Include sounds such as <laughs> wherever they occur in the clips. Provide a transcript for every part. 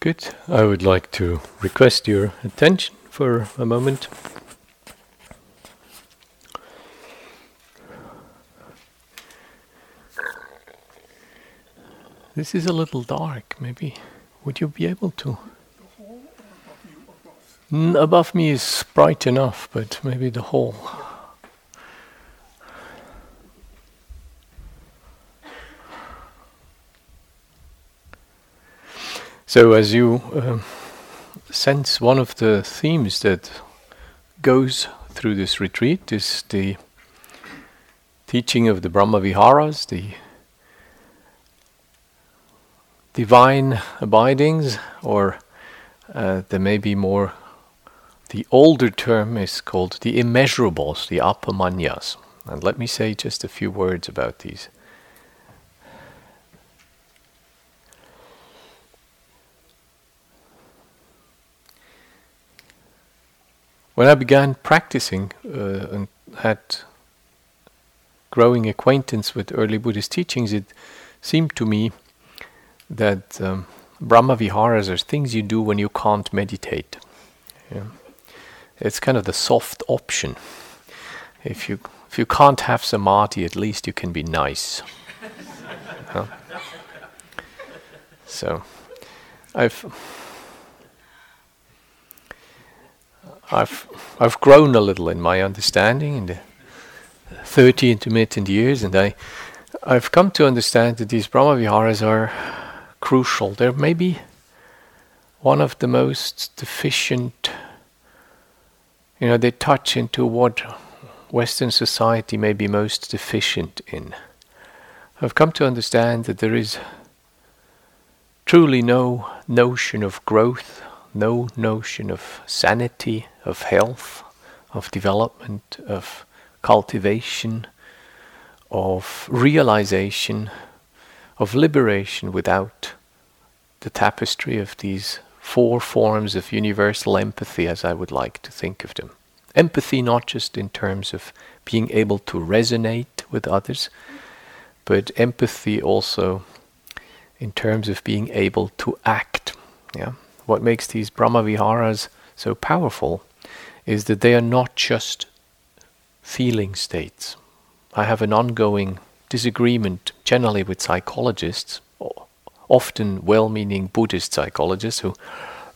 Good. I would like to request your attention for a moment. This is a little dark, maybe. Would you be able to? N- above me is bright enough, but maybe the hall. So, as you uh, sense, one of the themes that goes through this retreat is the teaching of the Brahma Viharas, the divine abidings, or uh, there may be more. The older term is called the immeasurables, the appamaññas. And let me say just a few words about these. When I began practicing uh, and had growing acquaintance with early Buddhist teachings, it seemed to me that um, Brahma Viharas are things you do when you can't meditate. Yeah. It's kind of the soft option. If you if you can't have samadhi, at least you can be nice. <laughs> huh? So, I've I've I've grown a little in my understanding in the thirty intermittent years, and I I've come to understand that these Brahma Viharas are crucial. They're maybe one of the most deficient. You know, they touch into what Western society may be most deficient in. I've come to understand that there is truly no notion of growth, no notion of sanity, of health, of development, of cultivation, of realization, of liberation without the tapestry of these four forms of universal empathy, as I would like to think of them. Empathy, not just in terms of being able to resonate with others, but empathy also in terms of being able to act. Yeah? What makes these Brahma Viharas so powerful is that they are not just feeling states. I have an ongoing disagreement generally with psychologists, often well meaning Buddhist psychologists who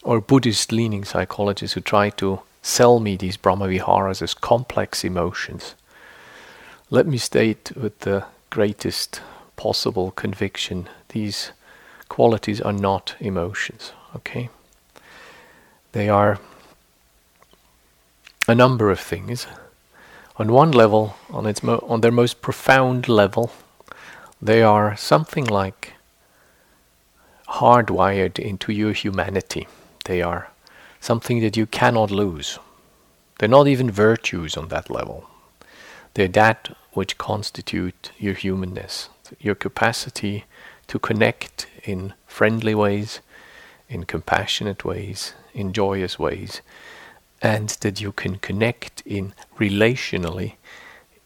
or Buddhist leaning psychologists who try to sell me these Brahma Viharas as complex emotions. Let me state with the greatest possible conviction these qualities are not emotions, okay? They are a number of things. On one level, on its mo- on their most profound level, they are something like hardwired into your humanity. They are something that you cannot lose. They're not even virtues on that level. They're that which constitute your humanness, your capacity to connect in friendly ways, in compassionate ways, in joyous ways, and that you can connect in relationally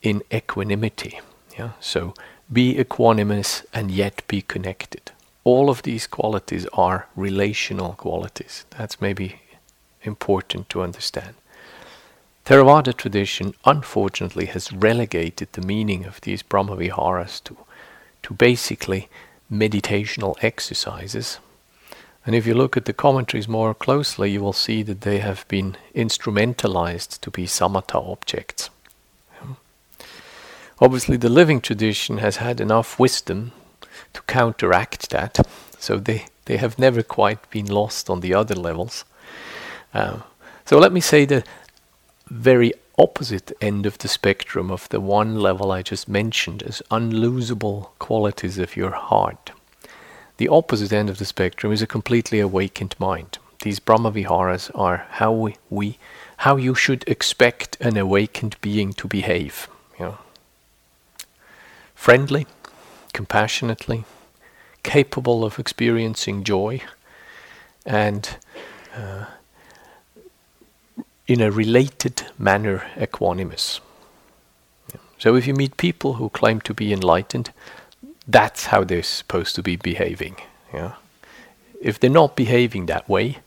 in equanimity. Yeah? So be equanimous and yet be connected. All of these qualities are relational qualities. That's maybe important to understand. Theravada tradition unfortunately has relegated the meaning of these Brahmaviharas to, to basically meditational exercises. And if you look at the commentaries more closely, you will see that they have been instrumentalized to be samatha objects. Obviously, the living tradition has had enough wisdom to counteract that, so they, they have never quite been lost on the other levels. Um, so let me say the very opposite end of the spectrum of the one level I just mentioned as unlosable qualities of your heart. The opposite end of the spectrum is a completely awakened mind. These Brahmaviharas are how we, we how you should expect an awakened being to behave. You know. Friendly, compassionately, capable of experiencing joy, and uh, in a related manner equanimous. So if you meet people who claim to be enlightened, that's how they're supposed to be behaving. Yeah? if they're not behaving that way,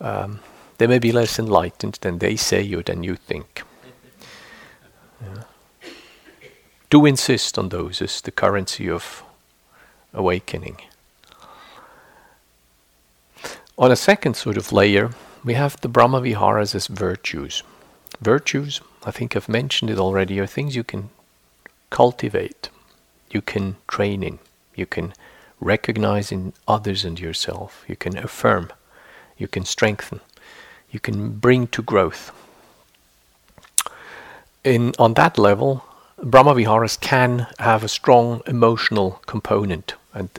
um, they may be less enlightened than they say or than you think. Yeah. Do insist on those as the currency of awakening. On a second sort of layer, we have the Brahmaviharas as virtues. Virtues, I think I've mentioned it already, are things you can cultivate, you can train in, you can recognize in others and yourself, you can affirm, you can strengthen, you can bring to growth. In, on that level, Brahmaviharas can have a strong emotional component, and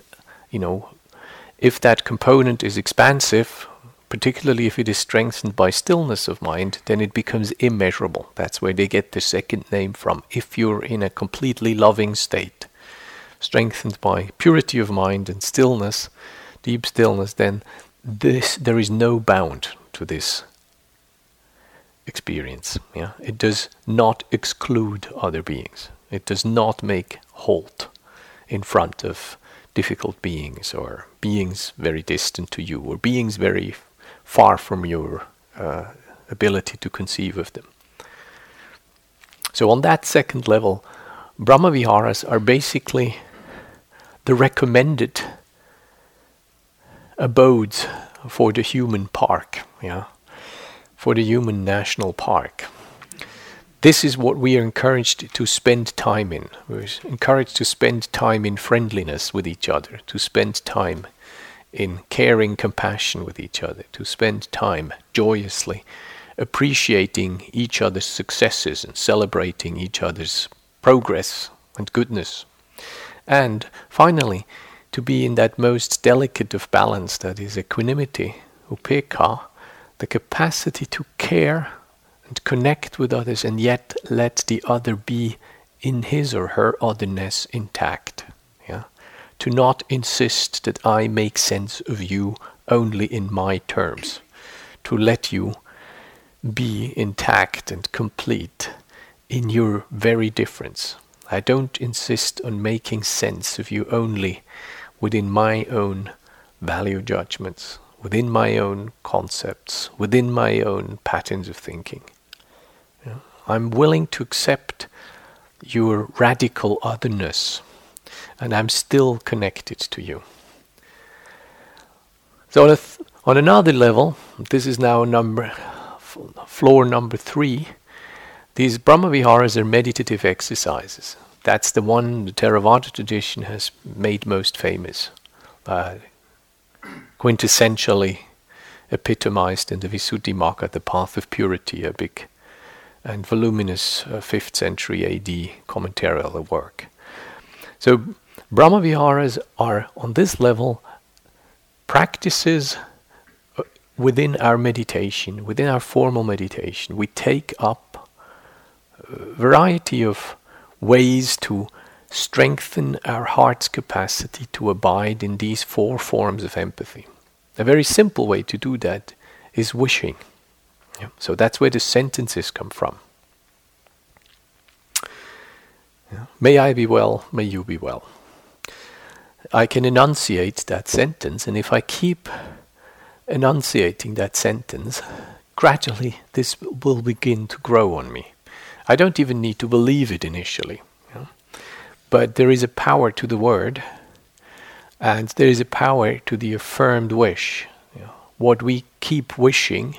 you know, if that component is expansive, particularly if it is strengthened by stillness of mind, then it becomes immeasurable. That's where they get the second name from. If you're in a completely loving state, strengthened by purity of mind and stillness, deep stillness, then this there is no bound to this experience. Yeah, it does not exclude other beings. It does not make halt in front of difficult beings or beings very distant to you or beings very far from your uh, ability to conceive of them. So, on that second level, Brahma Viharas are basically the recommended abodes for the human park, yeah, for the human national park. This is what we are encouraged to spend time in. We're encouraged to spend time in friendliness with each other, to spend time in caring compassion with each other, to spend time joyously appreciating each other's successes and celebrating each other's progress and goodness. And finally, to be in that most delicate of balance that is equanimity, upekkha, the capacity to care and connect with others and yet let the other be in his or her otherness intact Yeah? to not insist that I make sense of you only in my terms, to let you be intact and complete in your very difference. I don't insist on making sense of you only within my own value judgments, within my own concepts, within my own patterns of thinking. I'm willing to accept your radical otherness and I'm still connected to you. So on, th- on another level, this is now number f- floor number three. These Brahmaviharas are meditative exercises. That's the one the Theravada tradition has made most famous, uh, quintessentially epitomized in the Visuddhimagga, the path of purity, a big and voluminous uh, 5th century AD commentarial work. So Brahmaviharas are on this level practices uh, within our meditation, within our formal meditation. We take up variety of ways to strengthen our heart's capacity to abide in these four forms of empathy. A very simple way to do that is wishing. Yeah. So that's where the sentences come from. Yeah. May I be well, may you be well. I can enunciate that sentence, and if I keep enunciating that sentence, gradually this will begin to grow on me. I don't even need to believe it initially. You know? But there is a power to the word, and there is a power to the affirmed wish. You know? What we keep wishing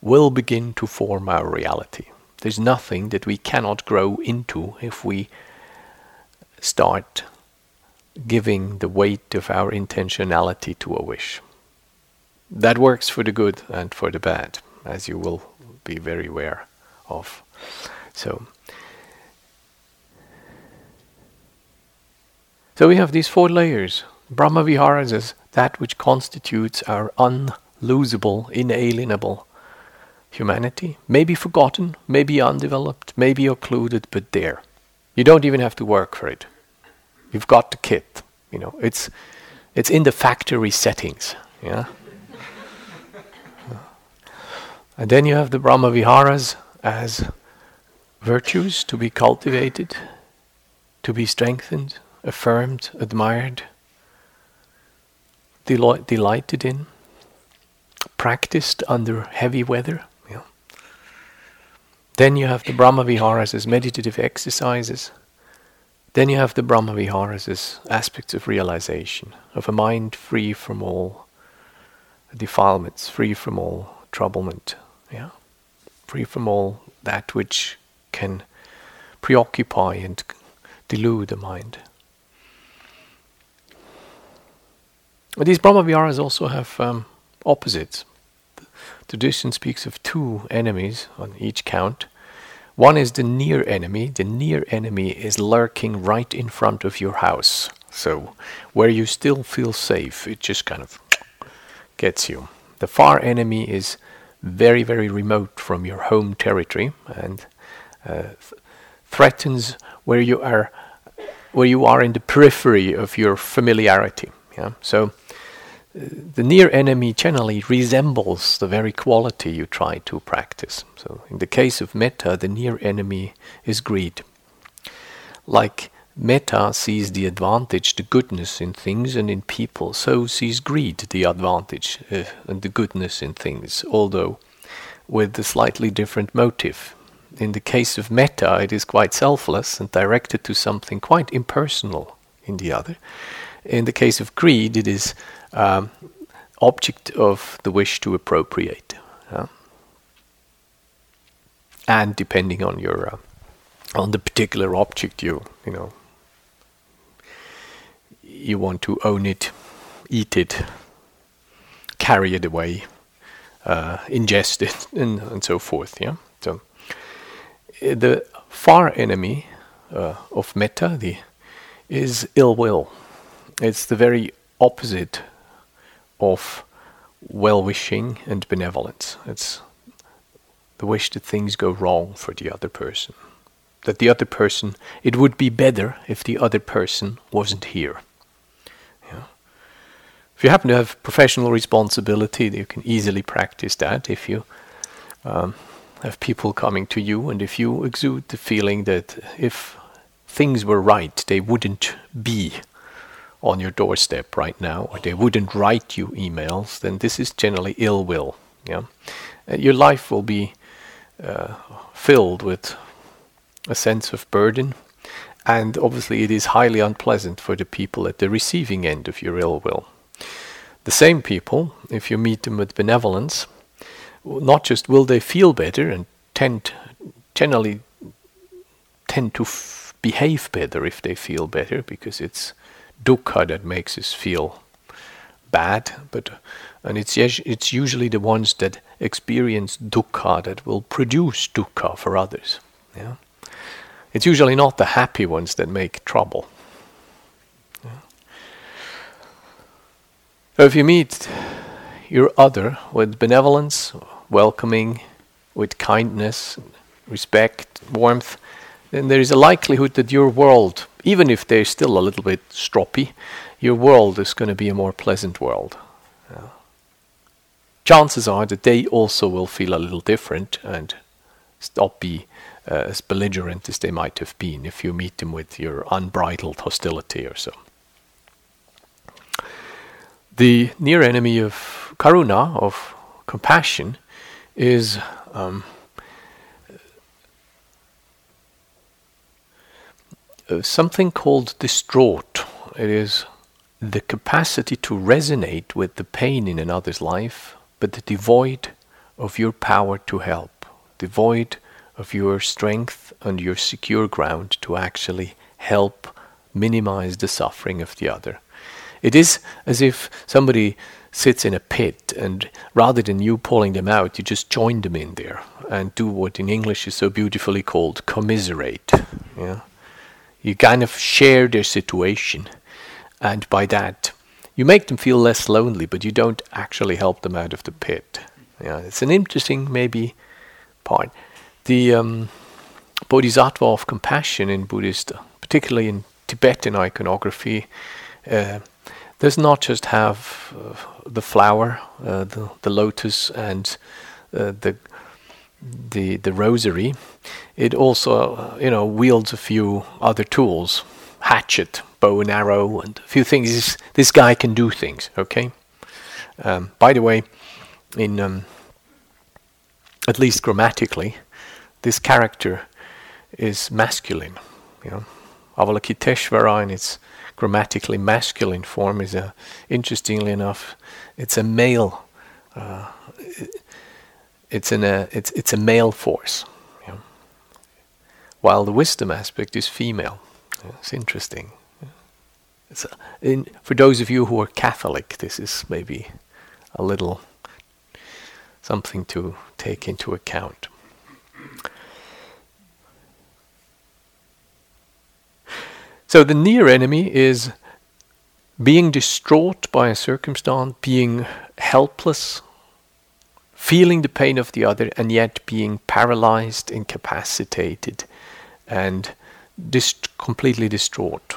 will begin to form our reality. There's nothing that we cannot grow into if we start giving the weight of our intentionality to a wish. That works for the good and for the bad, as you will be very aware of. So, so we have these four layers. Brahma Viharas is that which constitutes our unlosable, inalienable humanity. Maybe forgotten, maybe undeveloped, maybe occluded, but there. You don't even have to work for it. You've got the kit. You know, it's it's in the factory settings. Yeah. and then you have the Brahma Viharas as virtues to be cultivated, to be strengthened, affirmed, admired. deli- delighted in, practiced under heavy weather. Yeah. Then you have the Brahma Viharas as meditative exercises. Then you have the Brahma Viharas as aspects of realization, of a mind free from all defilements, free from all troublement, yeah, free from all that which can preoccupy and delude the mind. But these Brahma Viharas also have um, opposites. The tradition speaks of two enemies on each count. One is the near enemy. The near enemy is lurking right in front of your house. So, where you still feel safe, it just kind of gets you. The far enemy is very, very remote from your home territory and uh, th- threatens where you are, where you are in the periphery of your familiarity. Yeah, so uh, the near enemy generally resembles the very quality you try to practice. So, in the case of metta, the near enemy is greed. Like Metta sees the advantage, the goodness in things and in people. So sees greed the advantage uh, and the goodness in things, although with a slightly different motive. In the case of metta, it is quite selfless and directed to something quite impersonal in the other. In the case of greed, it is um, object of the wish to appropriate. Uh, and depending on your uh, on the particular object you you know you want to own it, eat it, carry it away, uh, ingest it, <laughs> and, and so forth. Yeah. So the far enemy uh, of metta the, is ill will. It's the very opposite of well wishing and benevolence. It's the wish that things go wrong for the other person. That the other person, it would be better if the other person wasn't here. If you happen to have professional responsibility, you can easily practice that. If you um, have people coming to you, and if you exude the feeling that if things were right, they wouldn't be on your doorstep right now, or they wouldn't write you emails, then this is generally ill will. Yeah, uh, your life will be uh, filled with a sense of burden, and obviously it is highly unpleasant for the people at the receiving end of your ill will. The same people, if you meet them with benevolence, not just will they feel better and tend generally tend to f- behave better if they feel better because it's dukkha that makes us feel bad but and it's it's usually the ones that experience dukkha that will produce dukkha for others yeah? It's usually not the happy ones that make trouble. So if you meet your other with benevolence, welcoming, with kindness, respect, warmth, then there is a likelihood that your world, even if they're still a little bit stroppy, your world is going to be a more pleasant world. Yeah. Chances are that they also will feel a little different and stop be uh, as belligerent as they might have been if you meet them with your unbridled hostility or so the near enemy of karuna, of compassion, is um, uh, something called distraught. It is the capacity to resonate with the pain in another's life, but devoid of your power to help, devoid of your strength and your secure ground to actually help minimize the suffering of the other. It is as if somebody sits in a pit and rather than you pulling them out, you just join them in there and do what in English is so beautifully called commiserate. Yeah? You kind of share their situation and by that you make them feel less lonely, but you don't actually help them out of the pit. Yeah, it's an interesting maybe part. The um, Bodhisattva of compassion in Buddhist, particularly in Tibetan iconography, uh, does not just have uh, the flower, uh, the, the lotus, and uh, the the the rosary. It also, uh, you know, wields a few other tools, hatchet, bow and arrow, and a few things. This, this guy can do things. Okay, Um, by the way, in um, at least grammatically, this character is masculine. You know, Avalokiteshvara in its grammatically masculine form is a, interestingly enough, it's a male. Uh, it's in a it's it's a male force, while the wisdom aspect is female. It's interesting. It's a, in, for those of you who are Catholic, this is maybe a little something to take into account. So the near enemy is being distraught by a circumstance, being helpless, feeling the pain of the other, and yet being paralyzed, incapacitated, and dist- completely distraught.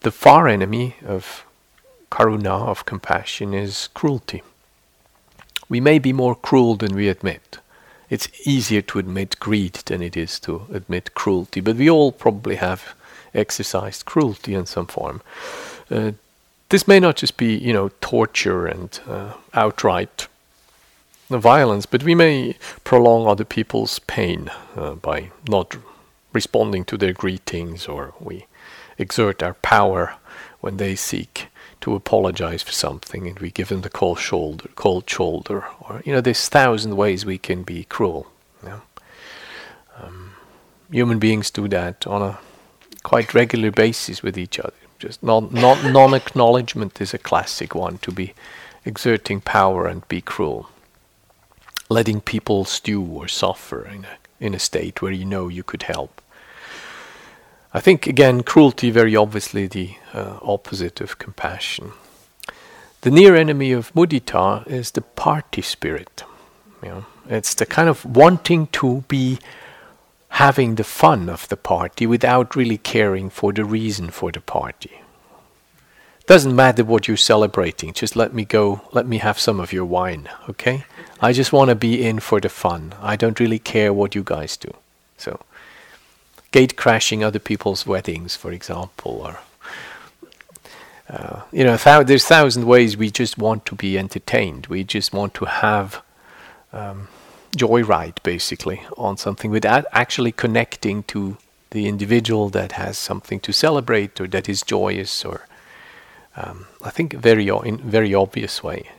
The far enemy of karuna, of compassion, is cruelty. We may be more cruel than we admit. It's easier to admit greed than it is to admit cruelty, but we all probably have exercised cruelty in some form. Uh, this may not just be, you know, torture and uh, outright violence, but we may prolong other people's pain uh, by not responding to their greetings, or we exert our power when they seek to apologize for something, and we give them the cold shoulder, cold shoulder, or you know, there's thousand ways we can be cruel. You know? um, human beings do that on a quite regular basis with each other. Just not, not non-acknowledgement is a classic one to be exerting power and be cruel, letting people stew or suffer in a in a state where you know you could help. I think again, cruelty very obviously the uh, opposite of compassion. The near enemy of mudita is the party spirit. You know, it's the kind of wanting to be having the fun of the party without really caring for the reason for the party. Doesn't matter what you're celebrating, just let me go, let me have some of your wine, okay? I just want to be in for the fun. I don't really care what you guys do. So gate crashing other people's weddings, for example, or uh, you know, thou- there's thousand ways we just want to be entertained. We just want to have um, joyride, basically, on something without actually connecting to the individual that has something to celebrate or that is joyous, or um, I think very o- in very obvious way.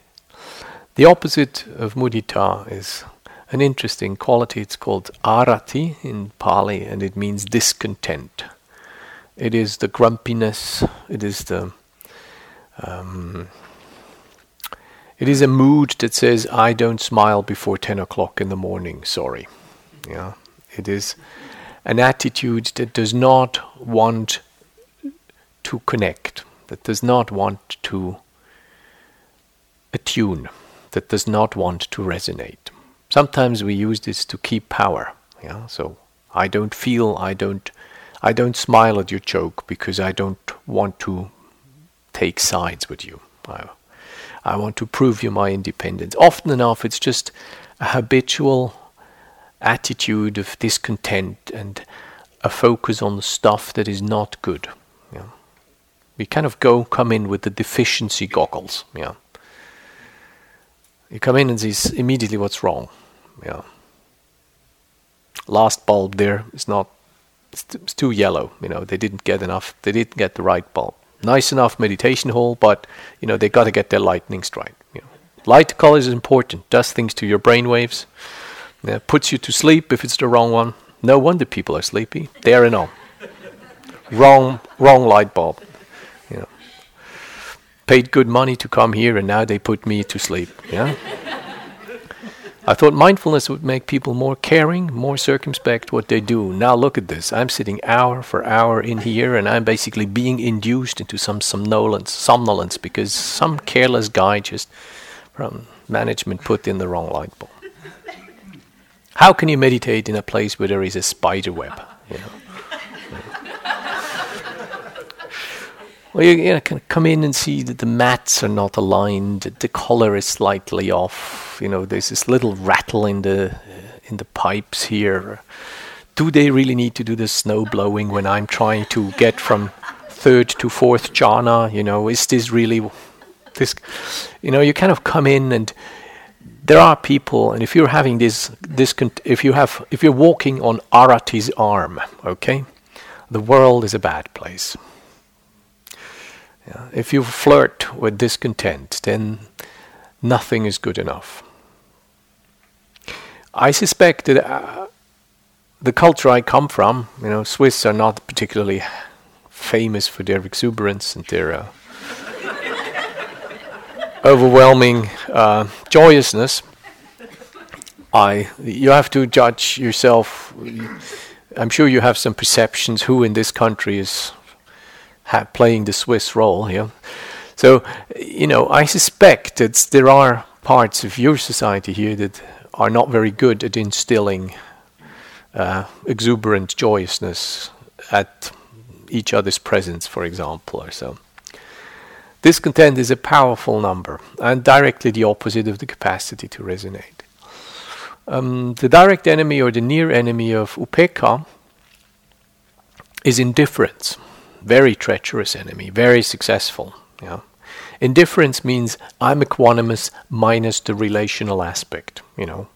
The opposite of mudita is an interesting quality. It's called arati in Pali, and it means discontent. It is the grumpiness. It is the um, it is a mood that says, "I don't smile before ten o'clock in the morning." Sorry, yeah. It is an attitude that does not want to connect, that does not want to attune, that does not want to resonate. Sometimes we use this to keep power. Yeah, so I don't feel, I don't, I don't smile at your joke because I don't want to take sides with you. I, I want to prove you my independence. Often enough, it's just a habitual attitude of discontent and a focus on the stuff that is not good. Yeah. We kind of go come in with the deficiency goggles. Yeah. You come in and see immediately what's wrong yeah. Last bulb there is not. It's too yellow. You know they didn't get enough. They didn't get the right bulb. Nice enough meditation hall, but you know they got to get their lightning strike. You know, light color is important. Does things to your brain waves. Yeah, puts you to sleep if it's the wrong one. No wonder people are sleepy. There and all. wrong, wrong light bulb. You know, paid good money to come here, and now they put me to sleep. Yeah. I thought mindfulness would make people more caring, more circumspect what they do. Now look at this. I'm sitting hour for hour in here and I'm basically being induced into some somnolence, somnolence because some careless guy just from management put in the wrong light bulb. How can you meditate in a place where there is a spider web? You know? Well, you, you know, can come in and see that the mats are not aligned, the color is slightly off. You know, there's this little rattle in the in the pipes here. Do they really need to do the snow blowing when I'm trying to get from third to fourth jhana? You know, is this really this, you know, you kind of come in and there are people, and if you're having this, this, if you have, if you're walking on Arati's arm, okay, the world is a bad place. Yeah. If you flirt with discontent, then nothing is good enough. I suspect that uh, the culture I come from, you know, Swiss are not particularly famous for their exuberance and their uh, <laughs> overwhelming uh, joyousness. I, you have to judge yourself. I'm sure you have some perceptions who in this country is playing the Swiss role here. So, you know, I suspect that there are parts of your society here that are not very good at instilling uh, exuberant joyousness at each other's presence, for example, or so. Discontent is a powerful number and directly the opposite of the capacity to resonate. Um, the direct enemy or the near enemy of upekkha is indifference. Very treacherous enemy, very successful. Yeah. Indifference means I'm equanimous minus the relational aspect, you know.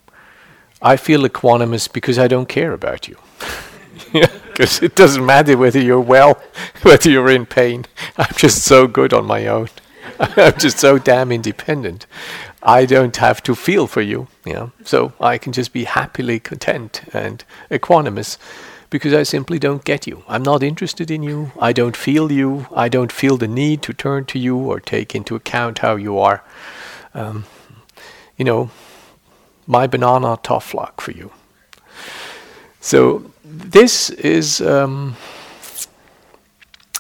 I feel equanimous because I don't care about you. <laughs> Because it doesn't matter whether you're well, <laughs> whether you're in pain. I'm just so good on my own. <laughs> I'm just so damn independent. I don't have to feel for you, you know. So I can just be happily content and equanimous because I simply don't get you. I'm not interested in you. I don't feel you. I don't feel the need to turn to you or take into account how you are. Um, you know, my banana tough luck for you. So this is, um,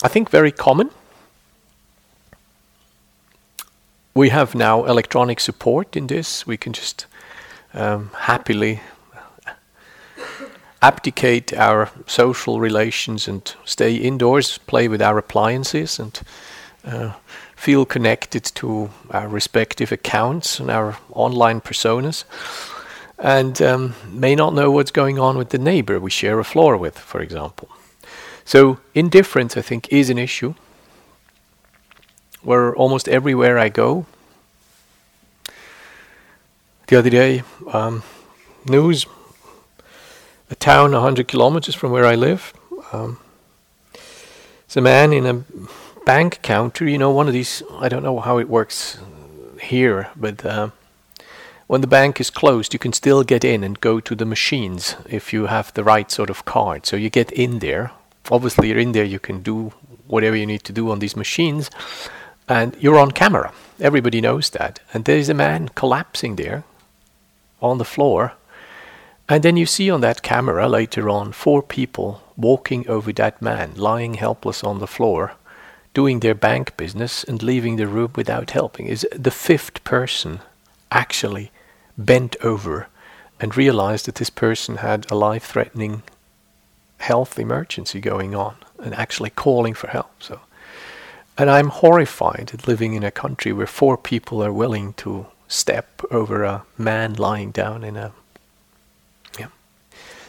I think, very common. We have now electronic support in this. We can just um, happily abdicate our social relations and stay indoors, play with our appliances, and uh, feel connected to our respective accounts and our online personas, and um, may not know what's going on with the neighbor we share a floor with, for example. So, indifference, I think, is an issue where almost everywhere I go. The other day, um, news a town 100 kilometers from where I live. Um, there's a man in a bank counter, you know, one of these, I don't know how it works here, but uh, when the bank is closed, you can still get in and go to the machines if you have the right sort of card. So you get in there. Obviously, you're in there, you can do whatever you need to do on these machines, and you're on camera. Everybody knows that. And there's a man collapsing there on the floor and then you see on that camera later on four people walking over that man, lying helpless on the floor, doing their bank business and leaving the room without helping. Is the fifth person actually bent over and realized that this person had a life threatening health emergency going on and actually calling for help. So and I'm horrified at living in a country where four people are willing to step over a man lying down in a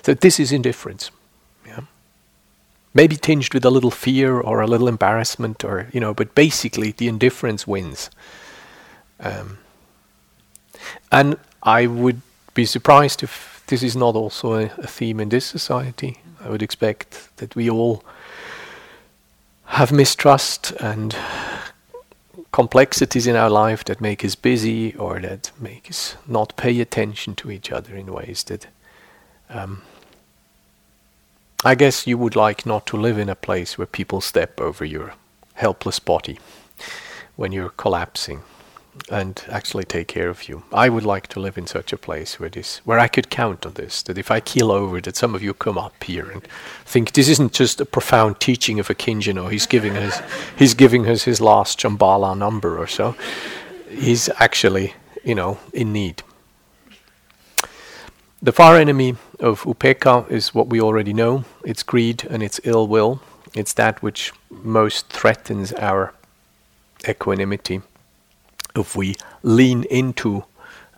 so this is indifference. Yeah. Maybe tinged with a little fear or a little embarrassment or, you know, but basically the indifference wins. Um, and I would be surprised if this is not also a, a theme in this society. I would expect that we all have mistrust and complexities in our life that make us busy or that make us not pay attention to each other in ways that um, I guess you would like not to live in a place where people step over your helpless body when you're collapsing and actually take care of you. I would like to live in such a place where this where I could count on this, that if I keel over that some of you come up here and think this isn't just a profound teaching of Akincano, he's giving us he's giving us his last Shambhala number or so. He's actually, you know, in need. The far enemy of upekkha is what we already know. It's greed and it's ill will. It's that which most threatens our equanimity. If we lean into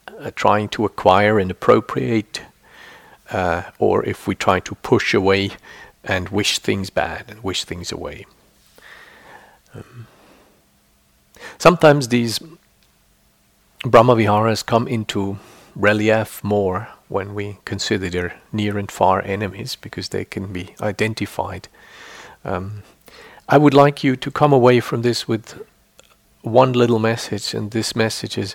uh, trying to acquire and appropriate, uh, or if we try to push away and wish things bad and wish things away. Um, Sometimes these Brahmaviharas come into relief more when we consider their near and far enemies because they can be identified. Um, I would like you to come away from this with one little message, and this message is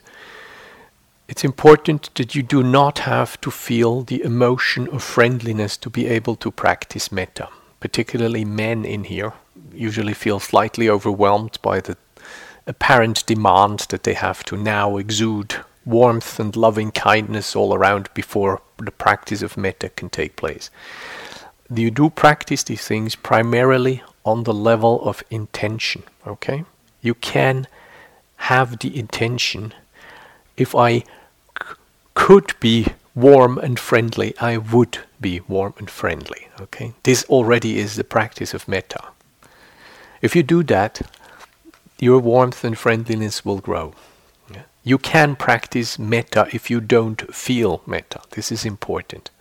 it's important that you do not have to feel the emotion of friendliness to be able to practice metta. Particularly men in here usually feel slightly overwhelmed by the apparent demand that they have to now exude warmth and loving kindness all around before the practice of metta can take place. You do practice these things primarily on the level of intention, okay? You can have the intention if I c- could be warm and friendly, I would be warm and friendly. Okay, this already is the practice of metta. If you do that, your warmth and friendliness will grow. You can practice metta if you don't feel metta. This is important.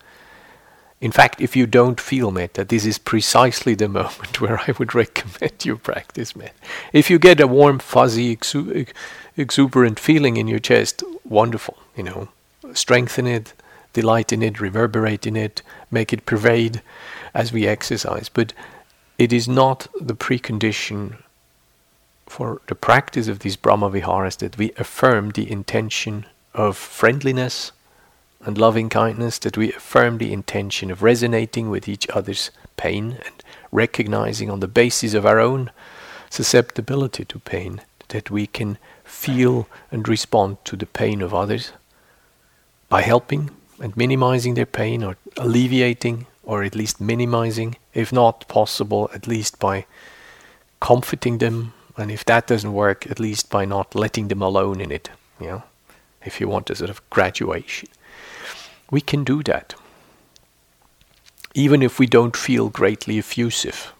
In fact, if you don't feel metta, this is precisely the <laughs> moment where I would recommend you practice metta. If you get a warm, fuzzy, exu- exuberant feeling in your chest, wonderful, you know, strengthen it, delight in it, reverberate in it, make it pervade as we exercise. But it is not the precondition for the practice of these Brahma Viharas that we affirm the intention of friendliness and loving kindness, that we affirm the intention of resonating with each other's pain and recognizing on the basis of our own susceptibility to pain that we can feel and respond to the pain of others by helping and minimizing their pain or alleviating or at least minimizing, if not possible, at least by comforting them, and if that doesn't work, at least by not letting them alone in it, you know, if you want a sort of graduation. We can do that. Even if we don't feel greatly effusive.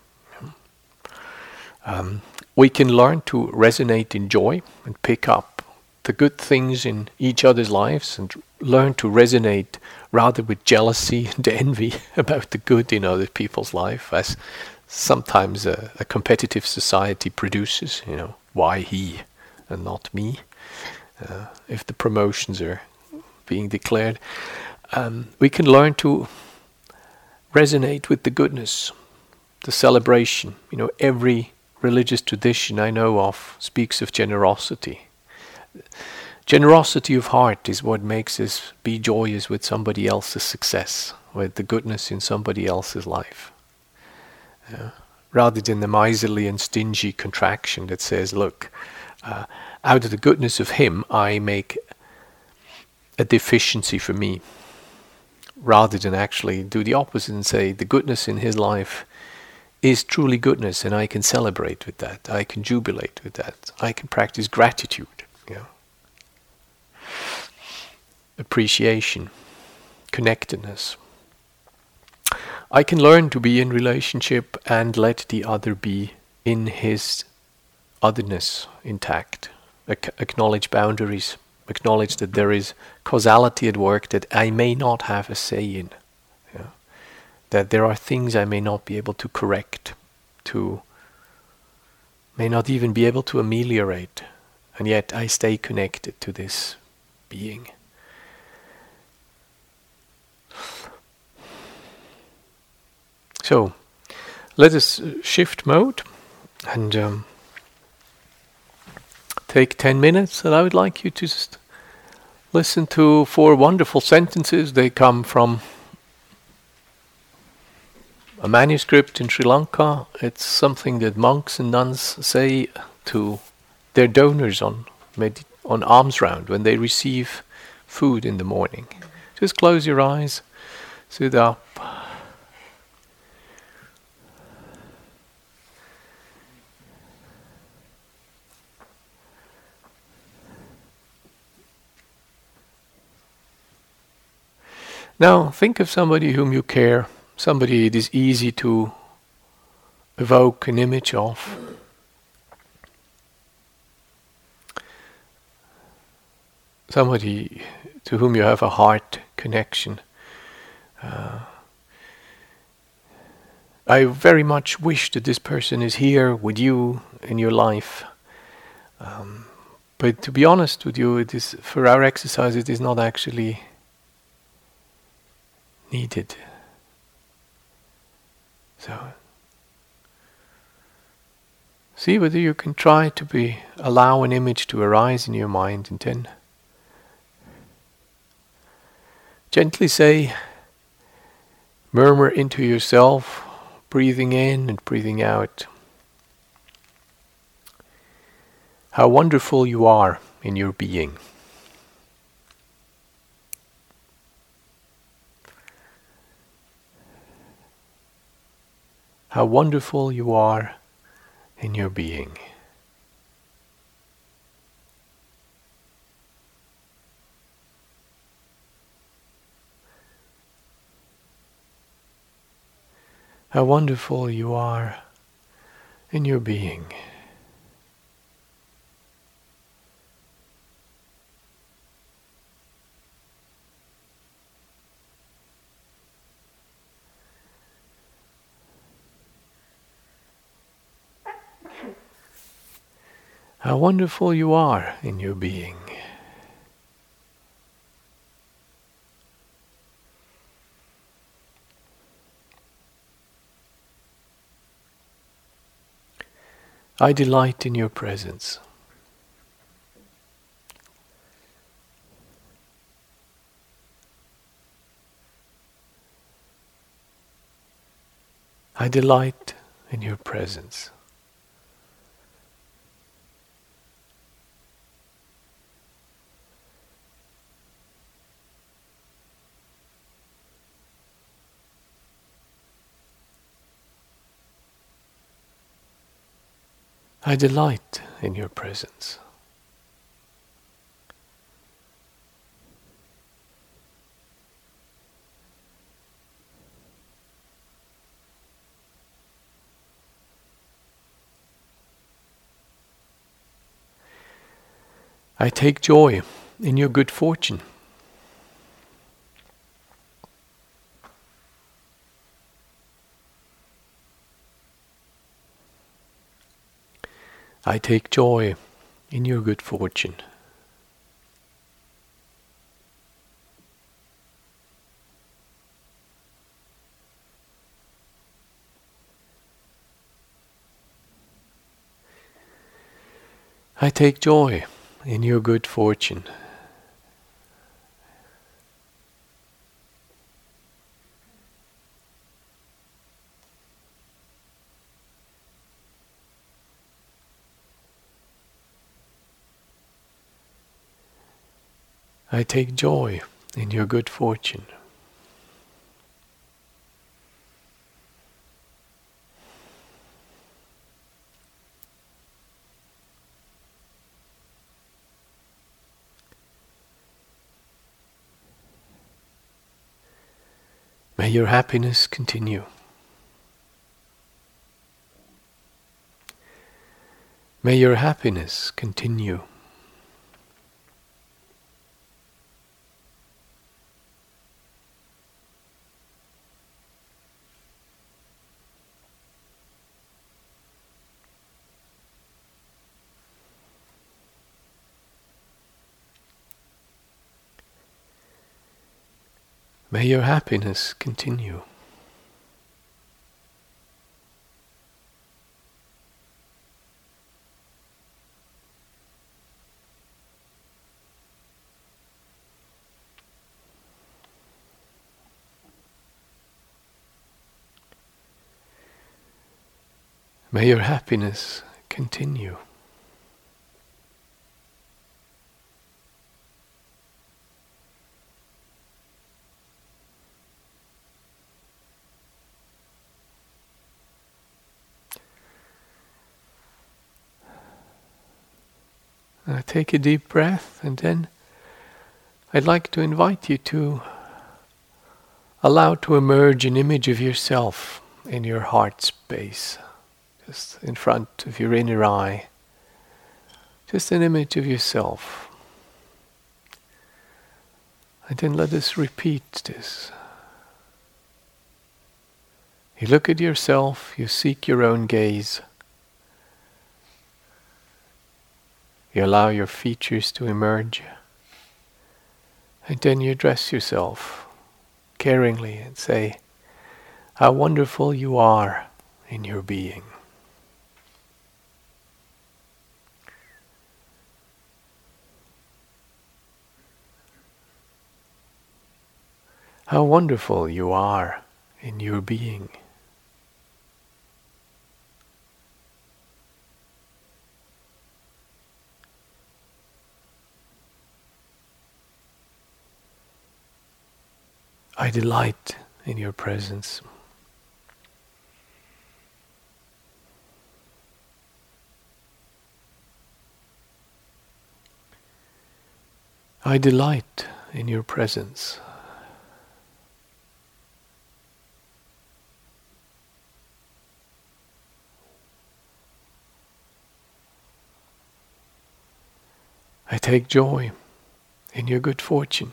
Um, we can learn to resonate in joy and pick up the good things in each other's lives and learn to resonate rather with jealousy <laughs> and envy <laughs> about the good in other people's life, as sometimes a, a competitive society produces. You know, why he and not me? Uh, if the promotions are being declared, um, we can learn to resonate with the goodness, the celebration. You know, every religious tradition I know of speaks of generosity. Generosity of heart is what makes us be joyous with somebody else's success, with the goodness in somebody else's life. Yeah. Rather than the miserly and stingy contraction that says, look, uh, out of the goodness of him, I make a deficiency for me. Rather than actually do the opposite and say, the goodness in his life is truly goodness, and I can celebrate with that. I can jubilate with that. I can practice gratitude. Appreciation, connectedness. I can learn to be in relationship and let the other be in his otherness intact. Ac- acknowledge boundaries, acknowledge that there is causality at work that I may not have a say in. Yeah? That there are things I may not be able to correct, to may not even be able to ameliorate, and yet I stay connected to this being. So let us shift mode and um, take 10 minutes. And I would like you to just listen to four wonderful sentences. They come from a manuscript in Sri Lanka. It's something that monks and nuns say to their donors on med- on alms round when they receive food in the morning. Just close your eyes, sit up. Now, think of somebody whom you care, somebody it is easy to evoke an image of. Somebody to whom you have a heart connection. Uh, I very much wish that this person is here with you in your life. Um, But to be honest with you, it is for our exercise it is not actually needed. So see whether you can try to be allow an image to arise in your mind and then gently say murmur into yourself, breathing in and breathing out. How wonderful you are in your being. How wonderful you are in your being. How wonderful you are in your being. How wonderful you are in your being. I delight in your presence. I delight in your presence. I delight in your presence. I take joy in your good fortune. I take joy in your good fortune. I take joy in your good fortune. I take joy in your good fortune. May your happiness continue. May your happiness continue. May your happiness continue. May your happiness continue. Take a deep breath and then I'd like to invite you to allow to emerge an image of yourself in your heart space, just in front of your inner eye. Just an image of yourself. And then let us repeat this. You look at yourself, you seek your own gaze. You allow your features to emerge. And then you address yourself caringly and say, How wonderful you are in your being. How wonderful you are in your being. I delight in your presence. I delight in your presence. I take joy in your good fortune.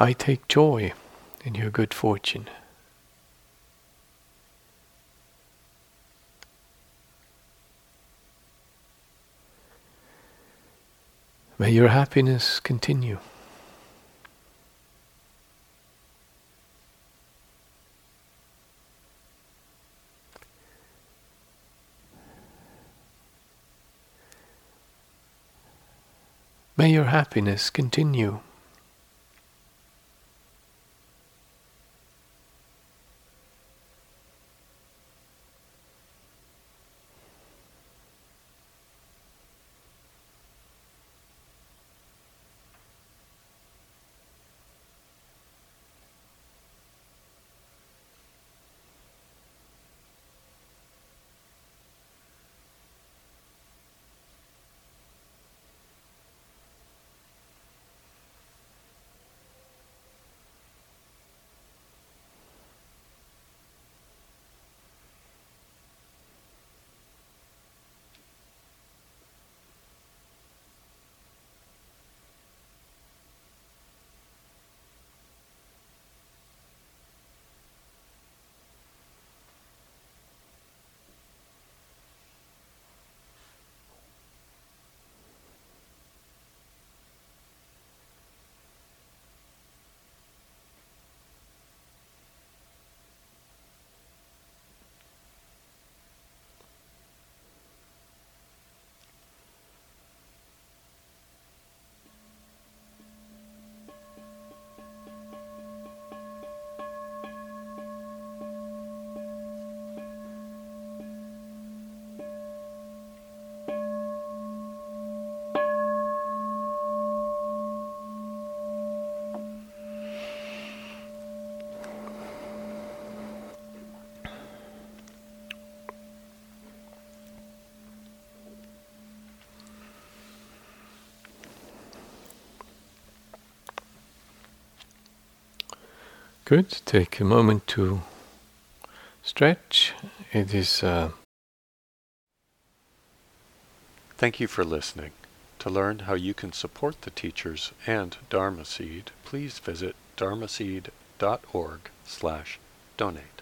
I take joy in your good fortune. May your happiness continue. May your happiness continue. Good. Take a moment to stretch. It is. Uh... Thank you for listening. To learn how you can support the teachers and Dharma Seed, please visit dharmaseed.org slash donate.